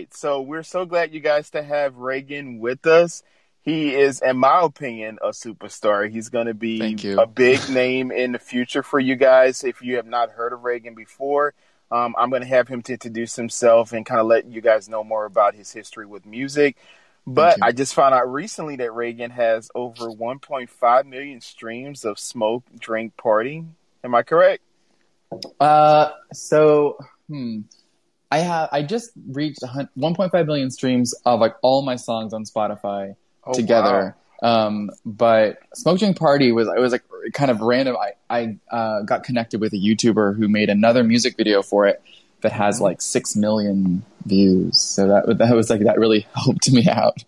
right. So we're so glad you guys to have Reigen with us. He is, in my opinion, a superstar. He's going to be a big name in the future for you guys. If you have not heard of Reigen before, um, I'm going to have him to introduce himself and kind of let you guys know more about his history with music. But I just found out recently that Reigen has over 1.5 million streams of Smoke, Drink, Party. Am I correct? Uh, so, hmm. I have I just reached 1.5 million streams of like all my songs on Spotify oh, together. Wow. Um, but Smoke Drink Party was it was like kind of random. I I uh, got connected with a YouTuber who made another music video for it that has mm-hmm. like six million views. So that that was like that really helped me out.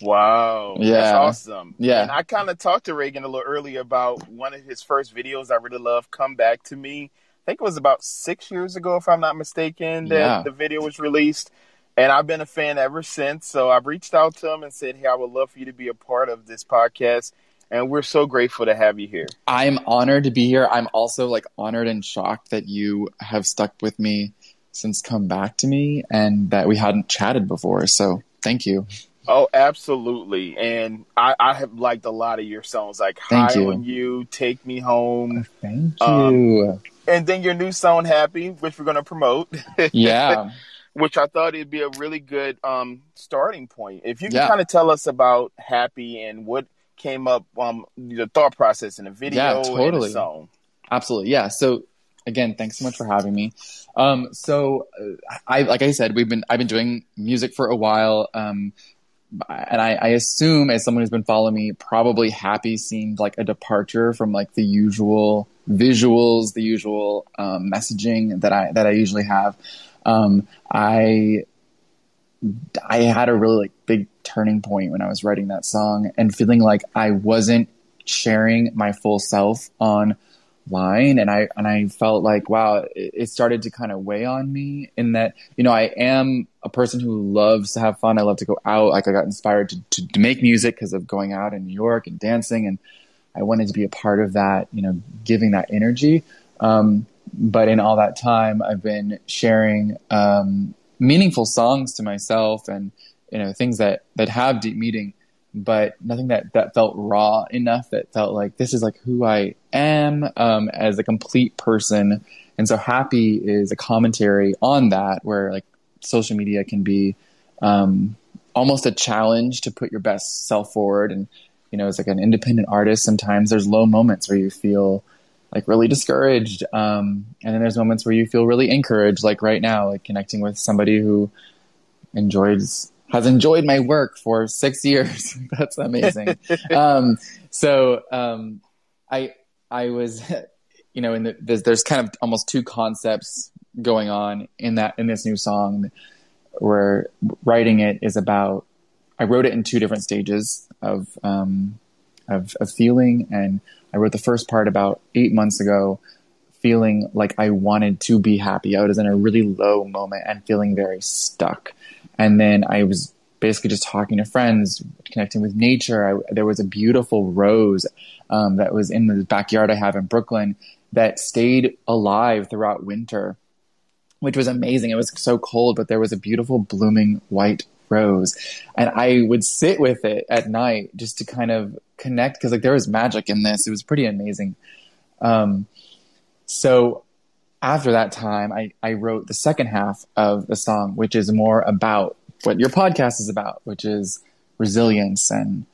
Wow. Yeah. That's awesome. Yeah. And I kind of talked to Reigen a little earlier about one of his first videos I really love, Come Back to Me. I think it was about six years ago, if I'm not mistaken, that yeah. the video was released. And I've been a fan ever since. So I've reached out to him and said, Hey, I would love for you to be a part of this podcast. And we're so grateful to have you here. I'm honored to be here. I'm also like honored and shocked that you have stuck with me since Come Back to Me and that we hadn't chatted before. So thank you. Oh, absolutely. And I, I have liked a lot of your songs, like Thank High you. on You, Take Me Home. Thank um, you. Um, and then your new song, Happy, which we're going to promote. Yeah. which I thought it'd be a really good um, starting point. If you can yeah. kind of tell us about Happy and what came up, um, the thought process in the video yeah, totally. and song. Absolutely. Yeah. So again, thanks so much for having me. Um, so uh, I, like I said, we've been, I've been doing music for a while. Um, and I, I, assume as someone who's been following me, probably happy seemed like a departure from like the usual visuals, the usual um, messaging that I that I usually have. Um, I I had a really like big turning point when I was writing that song and feeling like I wasn't sharing my full self online. And i and i felt like wow it, it started to kind of weigh on me in that you know i am a person who loves to have fun. I love to go out. Like i got inspired to, to, to make music because of going out in new york and dancing and i wanted to be a part of that you know giving that energy um, but in all that time i've been sharing um, meaningful songs to myself and you know things that that have deep meaning but nothing that that felt raw enough that felt like this is like who I am um, as a complete person. And so happy is a commentary on that, where like social media can be um, almost a challenge to put your best self forward. And you know, as like an independent artist, sometimes there's low moments where you feel like really discouraged, um, and then there's moments where you feel really encouraged, like right now, like connecting with somebody who enjoys has enjoyed my work for six years. That's amazing. um, so um, I I was, you know, in the, there's, there's kind of almost two concepts going on in that in this new song, where writing it is about. I wrote it in two different stages of um, of, of feeling, and I wrote the first part about eight months ago, feeling like I wanted to be happy. I was in a really low moment and feeling very stuck and then I was basically just talking to friends, connecting with nature. I, there was a beautiful rose um, that was in the backyard I have in Brooklyn that stayed alive throughout winter, which was amazing. It was so cold, but there was a beautiful blooming white rose. And I would sit with it at night just to kind of connect because like there was magic in this. It was pretty amazing. Um, so after that time, I, I wrote the second half of the song, which is more about what your podcast is about, which is resilience and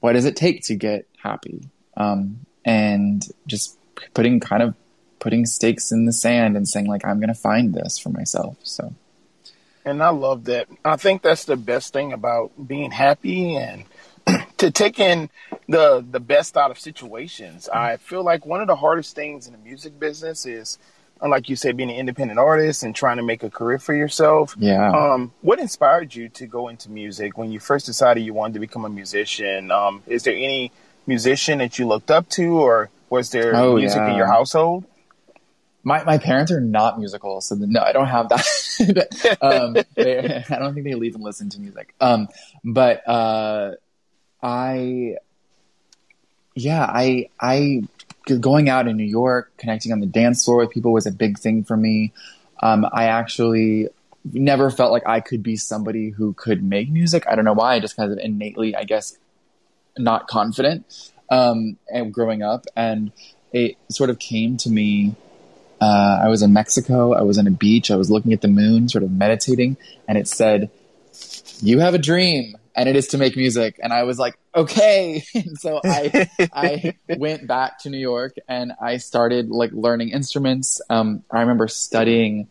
what does it take to get happy? Um, and just putting kind of putting stakes in the sand and saying like, I'm going to find this for myself. So. And I love that. I think that's the best thing about being happy and to take in the the best out of situations. I feel like one of the hardest things in the music business is like you said, being an independent artist and trying to make a career for yourself. Yeah. Um, what inspired you to go into music when you first decided you wanted to become a musician? Um, is there any musician that you looked up to, or was there oh, music yeah. in your household? My my parents are not musical, so no, I don't have that. um, they, I don't think they even listen to music. Um, but uh, I, yeah, I I going out in New York, connecting on the dance floor with people was a big thing for me. Um, I actually never felt like I could be somebody who could make music. I don't know why. I just kind of innately, I guess, not confident um, and growing up, and it sort of came to me. Uh, I was in Mexico. I was on a beach. I was looking at the moon, sort of meditating, and it said, "You have a dream." and it is to make music. And I was like, okay. And so I I went back to New York and I started like learning instruments. Um, I remember studying,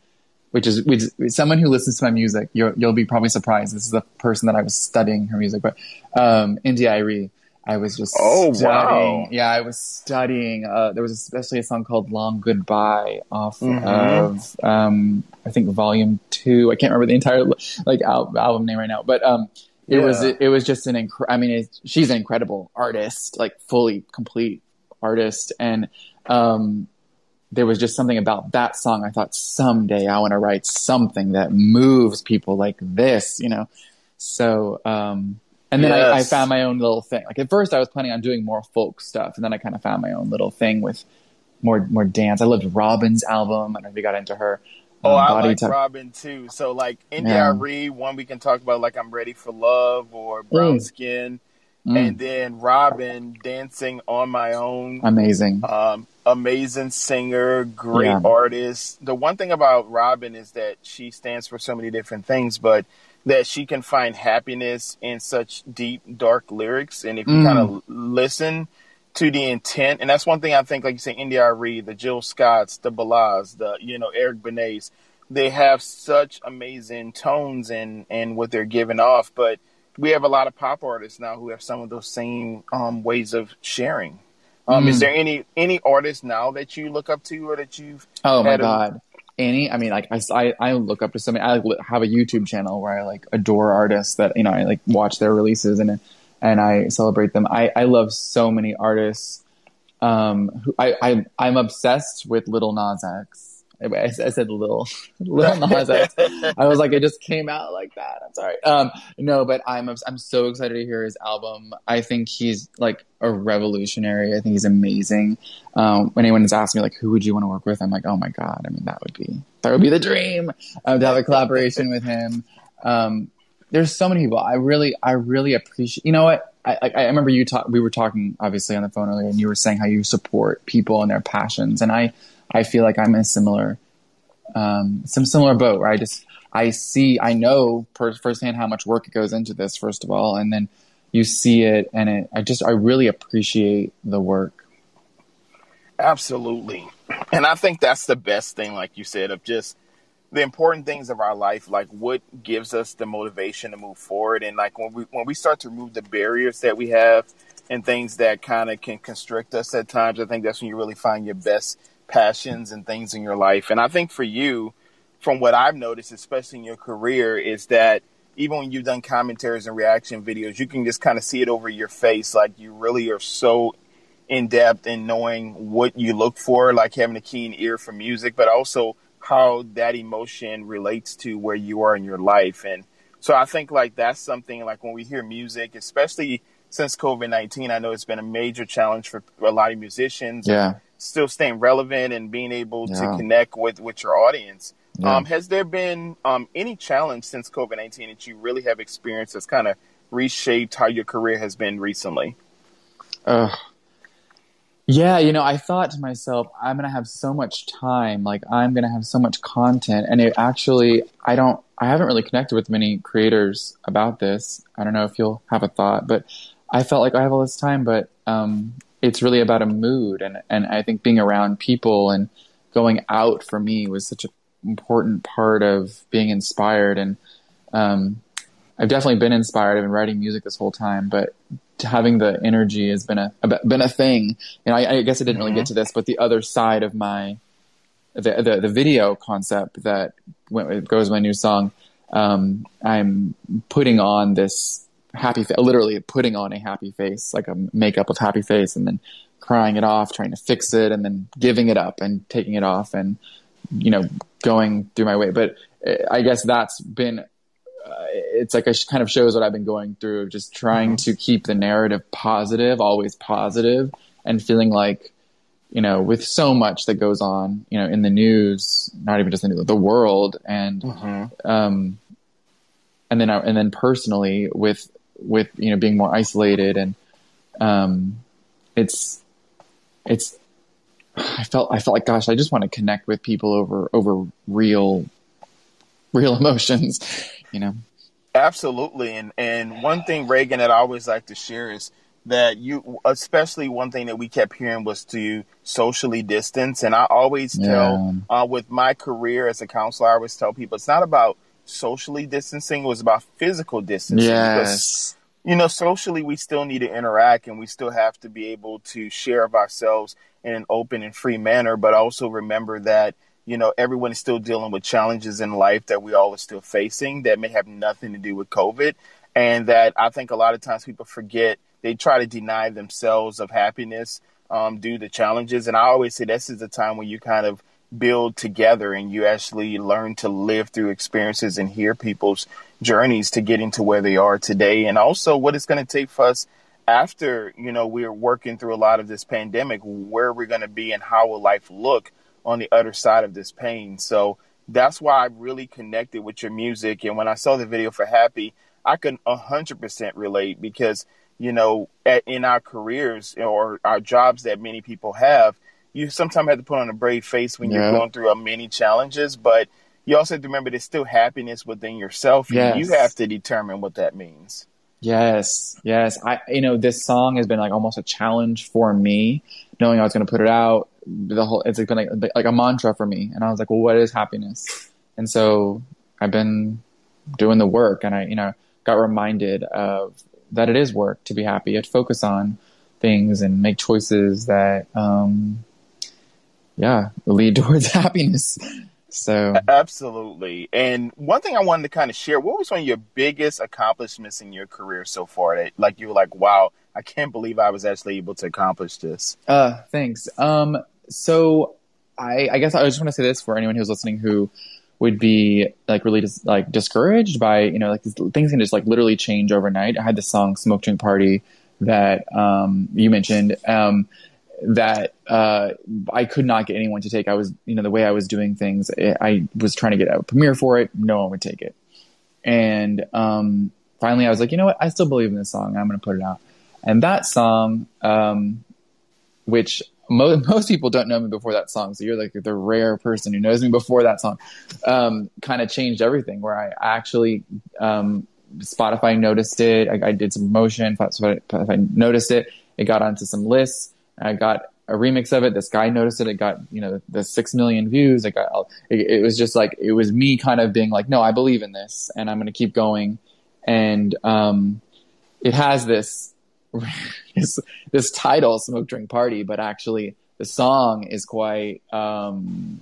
which is which someone who listens to my music, you'll you'll be probably surprised. This is the person that I was studying her music, but um, India.Arie. I was just oh studying. wow yeah I was studying. Uh, there was especially a song called "Long Goodbye" off mm-hmm. of um, I think Volume Two. I can't remember the entire like al- album name right now, but um, it yeah. was it, it, was just an incredible. I mean, she's an incredible artist, like fully complete artist, and um, there was just something about that song. I thought someday I want to write something that moves people like this, you know. So, um, and then yes. I, I, found my own little thing. Like at first, I was planning on doing more folk stuff, and then I kind of found my own little thing with more more dance. I loved Robyn's album. I don't know if you got into her. Oh, I like type. Robyn too. So like India.Arie, yeah. one we can talk about like I'm Ready for Love or Brown mm. Skin. Mm. And then Robyn dancing on my own. Amazing. Um, amazing singer, great yeah. artist. The one thing about Robyn is that she stands for so many different things, but that she can find happiness in such deep, dark lyrics. And if you mm. kind of listen, to the intent. And that's one thing I think, like you say, India.Arie, the Jill Scotts, the Balaz, the, you know, Eric Benet's, they have such amazing tones and, and what they're giving off. But we have a lot of pop artists now who have some of those same um, ways of sharing. Um, mm. Is there any any artist now that you look up to or that you've? Oh my god, a- any? I mean, like I, I, look up to so many. I have a YouTube channel where I like adore artists that you know I like watch their releases and and I celebrate them. I, I love so many artists. Um, who, I, I, I'm obsessed with Little Nas X. I, I said little, little Nas X. I was like, it just came out like that. I'm sorry. Um, no, but I'm, I'm so excited to hear his album. I think he's like a revolutionary. I think he's amazing. Um, when anyone has asked me like, who would you want to work with? I'm like, oh my God. I mean, that would be, that would be the dream um, to have a collaboration with him. Um, there's so many people. I really, I really appreciate. You know what? I, I remember you talk. We were talking obviously on the phone earlier, and you were saying how you support people and their passions, and I, I feel like I'm in a similar, um, some similar boat where I just, I see, I know per, firsthand how much work goes into this. First of all, and then you see it, and it, I just, I really appreciate the work. Absolutely, and I think that's the best thing, like you said, of just the important things of our life, like what gives us the motivation to move forward, and like when we when we start to remove the barriers that we have and things that kind of can constrict us at times, I think that's when you really find your best passions and things in your life. And I think for you, from what I've noticed, especially in your career, is that even when you've done commentaries and reaction videos, you can just kind of see it over your face. Like you really are so in depth in knowing what you look for, like having a keen ear for music, but also how that emotion relates to where you are in your life. And so I think like that's something like when we hear music, especially since COVID 19, I know it's been a major challenge for a lot of musicians. Yeah. Still staying relevant and being able yeah. to connect with, with your audience. Yeah. Um, has there been um, any challenge since COVID 19 that you really have experienced that's kind of reshaped how your career has been recently? Uh, yeah, you know, I thought to myself, I'm going to have so much time, like I'm going to have so much content. And it actually, I don't, I haven't really connected with many creators about this. I don't know if you'll have a thought, but I felt like I have all this time, but um, it's really about a mood. And, and I think being around people and going out for me was such an important part of being inspired. And um, I've definitely been inspired. I've been writing music this whole time, but having the energy has been a, been a thing. And I, I guess I didn't really get to this, but the other side of my the the, the video concept that went, goes my new song. Um, I'm putting on this happy, fa- literally putting on a happy face, like a makeup of happy face, and then crying it off, trying to fix it, and then giving it up and taking it off, and you know, going through my way. But uh, I guess that's been uh, it's like a kind of shows what I've been going through, just trying to keep the narrative positive, always positive, and feeling like you know, with so much that goes on, you know, in the news, not even just in the world, and mm-hmm. um, and then and then personally with with you know being more isolated and um, it's it's I felt I felt like gosh I just want to connect with people over over real real emotions, you know. Absolutely, and and one thing Reigen that I always like to share is that you, especially one thing that we kept hearing was to socially distance. And I always tell, yeah. uh, with my career as a counselor, I always tell people it's not about socially distancing; it was about physical distancing. Yes. Because, you know, socially, we still need to interact, and we still have to be able to share of ourselves in an open and free manner. But also remember that you know everyone is still dealing with challenges in life that we all are still facing that may have nothing to do with COVID, and that I think a lot of times people forget they try to deny themselves of happiness um, due to challenges. And I always say this is a time when you kind of build together and you actually learn to live through experiences and hear people's journeys to getting to where they are today. And also what it's going to take for us after, you know, we're working through a lot of this pandemic, where we're going to be and how will life look on the other side of this pain. So that's why I really connected with your music. And when I saw the video for Happy, I can 100% relate because you know, at, in our careers or our jobs that many people have, you sometimes have to put on a brave face when yeah. you're going through a many challenges, but you also have to remember there's still happiness within yourself. Yes. you have to determine what that means. Yes, yes. I, you know, this song has been like almost a challenge for me, knowing I was going to put it out. The whole, it's been like, like a mantra for me. And I was like, well, what is happiness? And so I've been doing the work and I, you know, got reminded of that it is work to be happy. You have to focus on things and make choices that, um, yeah, lead towards happiness. So absolutely. And one thing I wanted to kind of share: what was one of your biggest accomplishments in your career so far? That like you were like, wow, I can't believe I was actually able to accomplish this. Uh, thanks. Um, so I, I guess I just want to say this for anyone who's listening who would be like really just like discouraged by you know like things can just like literally change overnight. I had this song "Smoke Drink Party" that um, you mentioned um, that uh, I could not get anyone to take. I was you know the way I was doing things. It, I was trying to get a premiere for it. No one would take it, and um, finally I was like, you know what? I still believe in this song. I'm going to put it out. And that song, um, which mo- most people don't know me before that song, so you're like the rare person who knows me before that song. Um, kind of changed everything. Where I actually um, Spotify noticed it. I, I did some motion. Spotify noticed it. It got onto some lists. I got a remix of it. This guy noticed it. It got you know the six million views. It got. It, it was just like it was me kind of being like, no, I believe in this, and I'm going to keep going. And um, it has this this, this title, "Smoke Drink Party," but actually the song is quite um,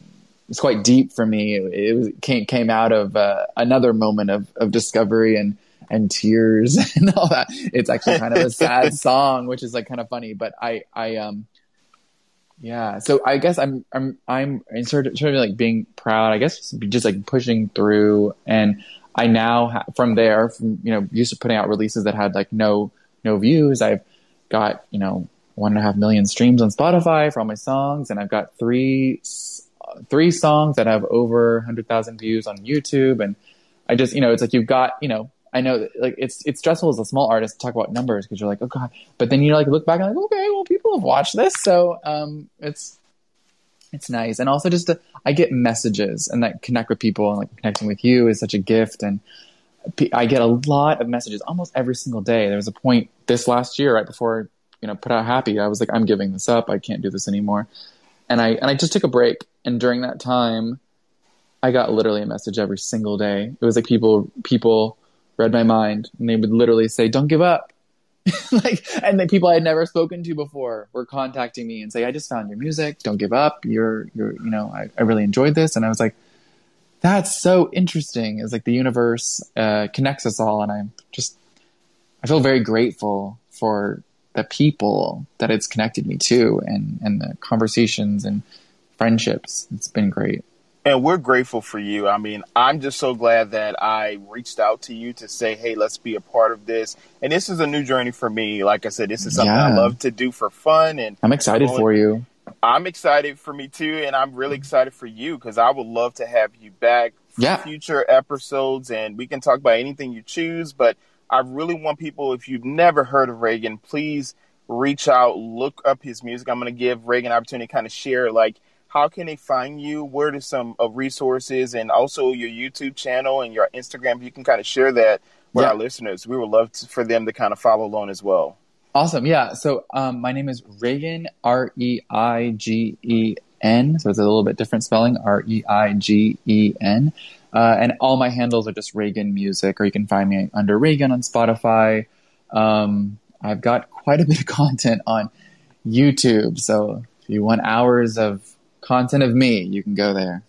it's quite deep for me. It, it came came out of uh, another moment of of discovery and and tears and all that. It's actually kind of a sad song, which is like kind of funny. But I I um yeah. So I guess I'm I'm I'm sort of, sort of like being proud. I guess just, just like pushing through and. I now ha- from there, from you know, used to putting out releases that had like no no views. I've got, you know, one and a half million streams on Spotify for all my songs. And I've got three, three songs that have over 100,000 views on YouTube. And I just, you know, it's like you've got, you know, I know like it's it's stressful as a small artist to talk about numbers because you're like, oh god. But then you like look back and like, okay, well people have watched this. So um it's it's nice. And also just to, I get messages and that connect with people and like connecting with you is such a gift. And I get a lot of messages almost every single day. There was a point this last year, right before you know, put out Happy. I was like, I'm giving this up. I can't do this anymore. And I and I just took a break. And during that time, I got literally a message every single day. It was like people people read my mind, and they would literally say, "Don't give up." like, and the people I had never spoken to before were contacting me and say, "I just found your music. Don't give up. You're you're you know, I, I really enjoyed this." And I was like that's so interesting. It's like the universe uh, connects us all, and I'm just I feel very grateful for the people that it's connected me to, and and the conversations and friendships. It's been great. And we're grateful for you. I mean, I'm just so glad that I reached out to you to say, hey, let's be a part of this. And this is a new journey for me. Like I said, this is something yeah. I love to do for fun. And I'm excited for you I'm excited for me too, and I'm really excited for you because I would love to have you back for yeah. future episodes, and we can talk about anything you choose. But I really want people, if you've never heard of Reigen, please reach out, look up his music. I'm going to give Reigen an opportunity to kind of share, like, how can they find you? Where are some of resources, and also your YouTube channel and your Instagram? You can kind of share that with yeah. our listeners. We would love to, for them to kind of follow along as well. Awesome. Yeah. So um, my name is Reigen, R E I G E N. So it's a little bit different spelling, R E I G E N. Uh, and all my handles are just Reigen Music, or you can find me under Reigen on Spotify. Um, I've got quite a bit of content on YouTube. So if you want hours of content of me, you can go there.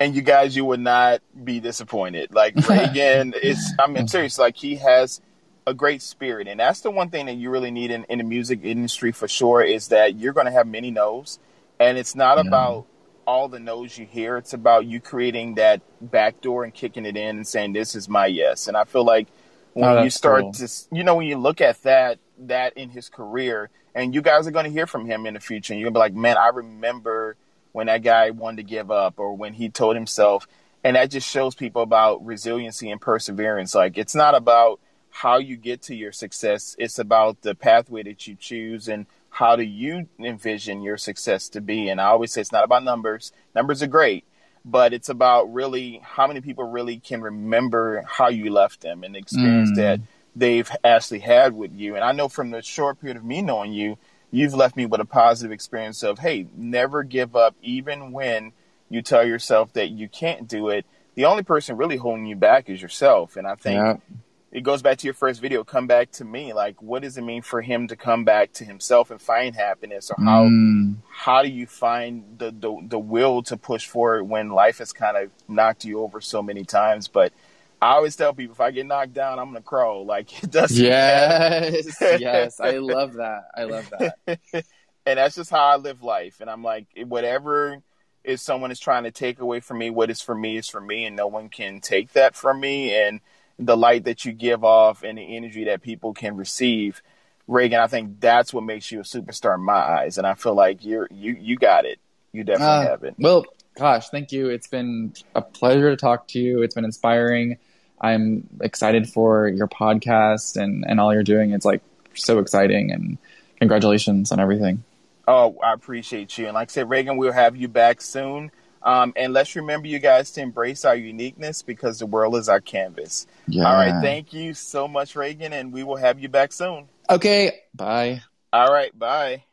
And you guys, you would not be disappointed. Like Reigen is, I mean, serious. Like he has a great spirit. And that's the one thing that you really need in, in the music industry for sure is that you're going to have many no's. And it's not yeah. about all the no's you hear. It's about you creating that back door and kicking it in and saying, this is my yes. And I feel like when oh, you start cool. to, you know, when you look at that, that in his career, and you guys are going to hear from him in the future, and you're going to be like, man, I remember when that guy wanted to give up or when he told himself. And that just shows people about resiliency and perseverance. Like, it's not about, how you get to your success. It's about the pathway that you choose and how do you envision your success to be. And I always say it's not about numbers. Numbers are great, but it's about really how many people really can remember how you left them and experience mm. that they've actually had with you. And I know from the short period of me knowing you, you've left me with a positive experience of, hey, never give up, even when you tell yourself that you can't do it. The only person really holding you back is yourself. And I think yeah it goes back to your first video come back to me like what does it mean for him to come back to himself and find happiness or how mm. how do you find the, the the will to push forward when life has kind of knocked you over so many times but I always tell people if I get knocked down, I'm gonna crawl. Like it doesn't. Yes, yes, I love that. I love that. and that's just how I live life. And I'm like, whatever is someone is trying to take away from me, what is for me is for me, and no one can take that from me. And the light that you give off and the energy that people can receive. Reigen, I think that's what makes you a superstar in my eyes, and I feel like you're you you got it. You definitely uh, have it. Well, gosh, thank you. It's been a pleasure to talk to you. It's been inspiring. I'm excited for your podcast and and all you're doing. It's like so exciting, and congratulations on everything. Oh, I appreciate you. And like I said, Reigen, we'll have you back soon. Um, and let's remember, you guys, to embrace our uniqueness because the world is our canvas. Yeah. All right. Thank you so much, Reigen, and we will have you back soon. Okay. Bye. All right. Bye.